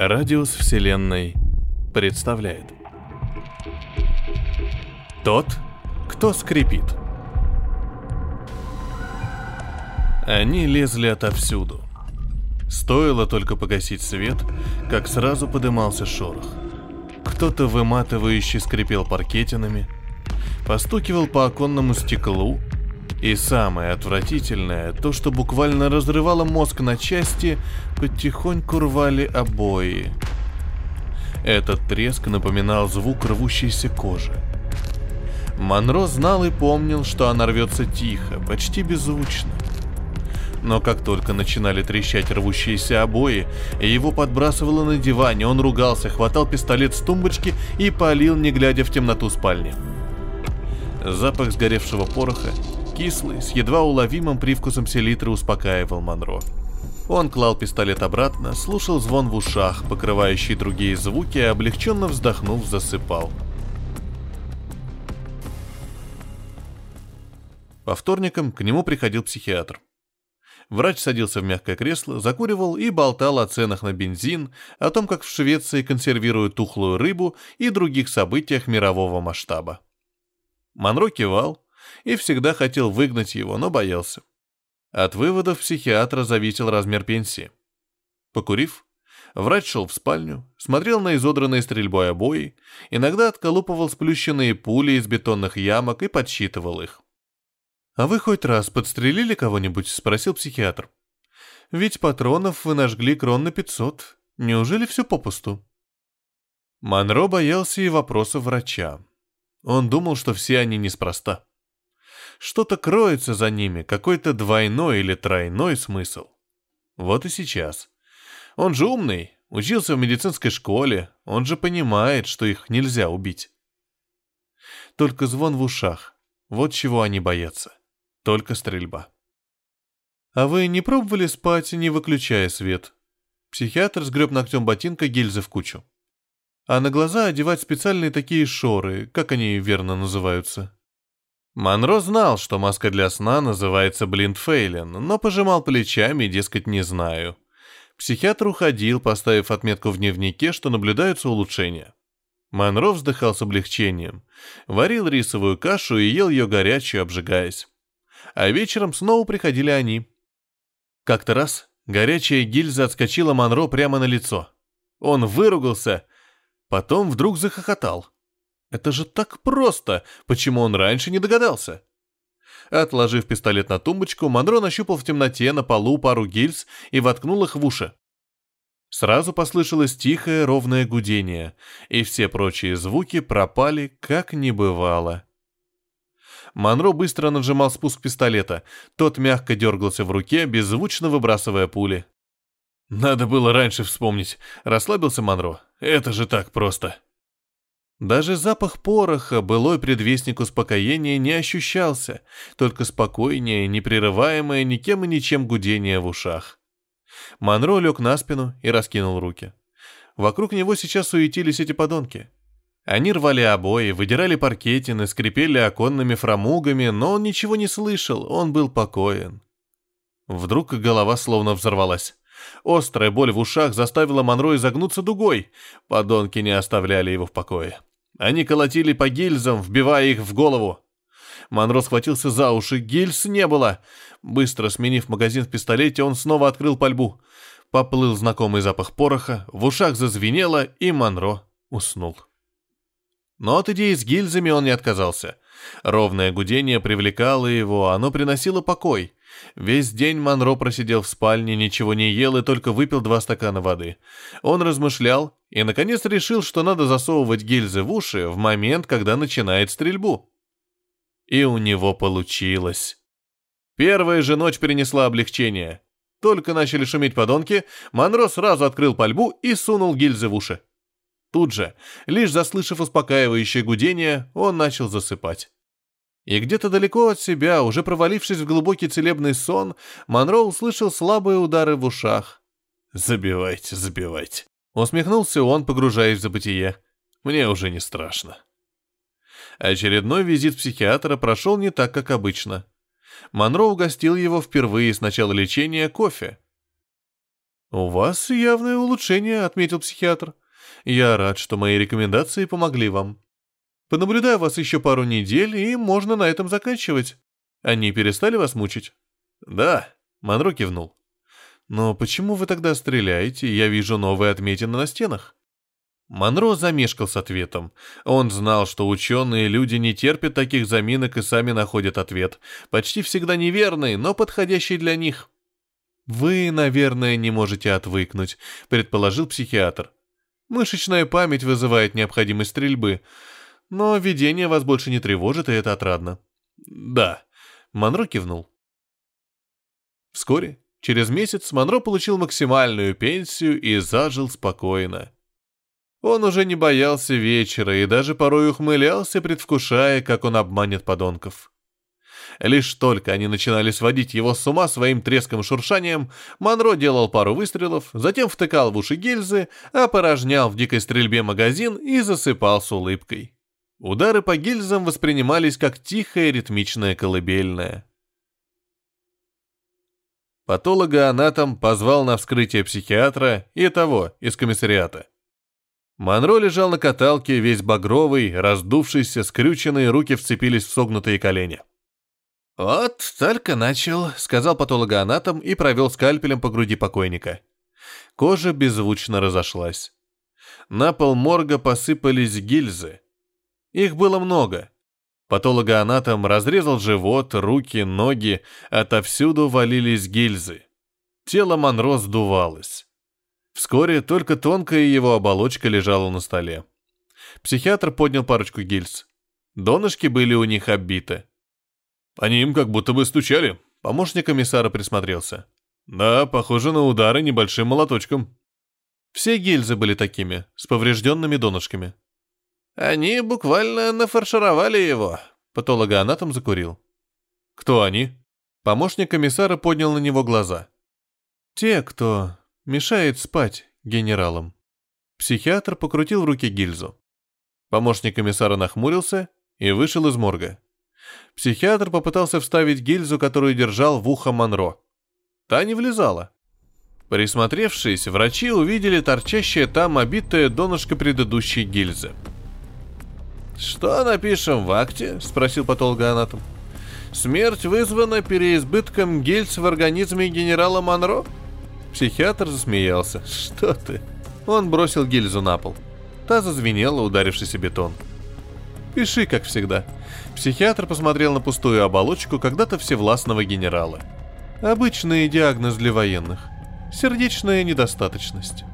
Радиус Вселенной представляет Тот, кто скрипит Они лезли отовсюду. Стоило только погасить свет, как сразу подымался шорох. Кто-то выматывающе скрипел паркетинами, постукивал по оконному стеклу, и самое отвратительное, то, что буквально разрывало мозг на части, потихоньку рвали обои. Этот треск напоминал звук рвущейся кожи. Монро знал и помнил, что она рвется тихо, почти беззвучно. Но как только начинали трещать рвущиеся обои, его подбрасывало на диване, он ругался, хватал пистолет с тумбочки и палил, не глядя в темноту спальни. Запах сгоревшего пороха, кислый, с едва уловимым привкусом селитры успокаивал Монро. Он клал пистолет обратно, слушал звон в ушах, покрывающий другие звуки, и облегченно вздохнув, засыпал. По вторникам к нему приходил психиатр. Врач садился в мягкое кресло, закуривал и болтал о ценах на бензин, о том, как в Швеции консервируют тухлую рыбу и других событиях мирового масштаба. Монро кивал и всегда хотел выгнать его, но боялся. От выводов психиатра зависел размер пенсии. Покурив, врач шел в спальню, смотрел на изодранные стрельбой обои, иногда отколупывал сплющенные пули из бетонных ямок и подсчитывал их. «А вы хоть раз подстрелили кого-нибудь?» — спросил психиатр. «Ведь патронов вы нажгли крон на пятьсот. Неужели все попусту?» Монро боялся и вопросов врача. Он думал, что все они неспроста. Что-то кроется за ними, какой-то двойной или тройной смысл. Вот и сейчас. Он же умный, учился в медицинской школе, он же понимает, что их нельзя убить. Только звон в ушах. Вот чего они боятся. Только стрельба. «А вы не пробовали спать, не выключая свет?» Психиатр сгреб ногтем ботинка гильзы в кучу. «А на глаза одевать специальные такие шоры, как они верно называются?» Монро знал, что маска для сна называется блиндфейлен, но пожимал плечами, дескать, не знаю. Психиатр уходил, поставив отметку в дневнике, что наблюдаются улучшения. Монро вздыхал с облегчением. Варил рисовую кашу и ел ее горячую, обжигаясь а вечером снова приходили они. Как-то раз горячая гильза отскочила Монро прямо на лицо. Он выругался, потом вдруг захохотал. Это же так просто! Почему он раньше не догадался? Отложив пистолет на тумбочку, Монро нащупал в темноте на полу пару гильз и воткнул их в уши. Сразу послышалось тихое ровное гудение, и все прочие звуки пропали, как не бывало. Монро быстро нажимал спуск пистолета. Тот мягко дергался в руке, беззвучно выбрасывая пули. «Надо было раньше вспомнить», — расслабился Монро. «Это же так просто». Даже запах пороха, былой предвестник успокоения, не ощущался, только спокойнее, непрерываемое никем и ничем гудение в ушах. Монро лег на спину и раскинул руки. Вокруг него сейчас суетились эти подонки. Они рвали обои, выдирали паркетины, скрипели оконными фрамугами, но он ничего не слышал, он был покоен. Вдруг голова словно взорвалась. Острая боль в ушах заставила Монро изогнуться дугой. Подонки не оставляли его в покое. Они колотили по гильзам, вбивая их в голову. Монро схватился за уши, гильз не было. Быстро сменив магазин в пистолете, он снова открыл пальбу. Поплыл знакомый запах пороха, в ушах зазвенело, и Монро уснул. Но от идеи с гильзами он не отказался. Ровное гудение привлекало его, оно приносило покой. Весь день Монро просидел в спальне, ничего не ел и только выпил два стакана воды. Он размышлял и, наконец, решил, что надо засовывать гильзы в уши в момент, когда начинает стрельбу. И у него получилось. Первая же ночь принесла облегчение. Только начали шуметь подонки, Монро сразу открыл пальбу и сунул гильзы в уши. Тут же, лишь заслышав успокаивающее гудение, он начал засыпать. И где-то далеко от себя, уже провалившись в глубокий целебный сон, Монро услышал слабые удары в ушах. «Забивайте, забивайте». Усмехнулся он, погружаясь в забытие. «Мне уже не страшно». Очередной визит психиатра прошел не так, как обычно. Монро угостил его впервые с начала лечения кофе. «У вас явное улучшение», — отметил психиатр. «Я рад, что мои рекомендации помогли вам. Понаблюдаю вас еще пару недель, и можно на этом заканчивать. Они перестали вас мучить?» «Да», — Монро кивнул. «Но почему вы тогда стреляете? Я вижу новые отметины на стенах». Монро замешкал с ответом. Он знал, что ученые люди не терпят таких заминок и сами находят ответ. Почти всегда неверный, но подходящий для них. «Вы, наверное, не можете отвыкнуть», — предположил психиатр. «Мышечная память вызывает необходимость стрельбы. Но видение вас больше не тревожит, и это отрадно». «Да», — Монро кивнул. Вскоре, через месяц, Монро получил максимальную пенсию и зажил спокойно. Он уже не боялся вечера и даже порой ухмылялся, предвкушая, как он обманет подонков. Лишь только они начинали сводить его с ума своим треском шуршанием, Монро делал пару выстрелов, затем втыкал в уши гильзы, опорожнял в дикой стрельбе магазин и засыпал с улыбкой. Удары по гильзам воспринимались как тихая ритмичная колыбельная. Патологоанатом позвал на вскрытие психиатра и того, из комиссариата. Монро лежал на каталке, весь багровый, раздувшийся, скрюченные руки вцепились в согнутые колени. «Вот, только начал», — сказал патологоанатом и провел скальпелем по груди покойника. Кожа беззвучно разошлась. На пол морга посыпались гильзы. Их было много. Патологоанатом разрезал живот, руки, ноги, отовсюду валились гильзы. Тело Монро сдувалось. Вскоре только тонкая его оболочка лежала на столе. Психиатр поднял парочку гильз. Донышки были у них оббиты. Они им как будто бы стучали. Помощник комиссара присмотрелся. Да, похоже на удары небольшим молоточком. Все гильзы были такими, с поврежденными донышками. Они буквально нафаршировали его. Патологоанатом закурил. Кто они? Помощник комиссара поднял на него глаза. Те, кто Мешает спать генералам. Психиатр покрутил в руке гильзу. Помощник комиссара нахмурился и вышел из морга. Психиатр попытался вставить гильзу, которую держал в ухо Монро. Та не влезала. Присмотревшись, врачи увидели торчащее там обитое донышко предыдущей гильзы. «Что напишем в акте?» – спросил патологоанатом. «Смерть вызвана переизбытком гильз в организме генерала Монро?» Психиатр засмеялся. «Что ты?» Он бросил гильзу на пол. Та зазвенела, ударившись о бетон. «Пиши, как всегда». Психиатр посмотрел на пустую оболочку когда-то всевластного генерала. Обычный диагноз для военных. Сердечная недостаточность.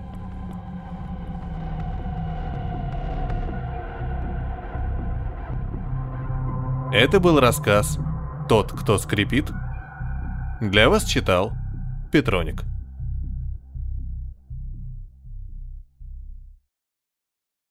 Это был рассказ «Тот, кто скрипит». Для вас читал Петроник.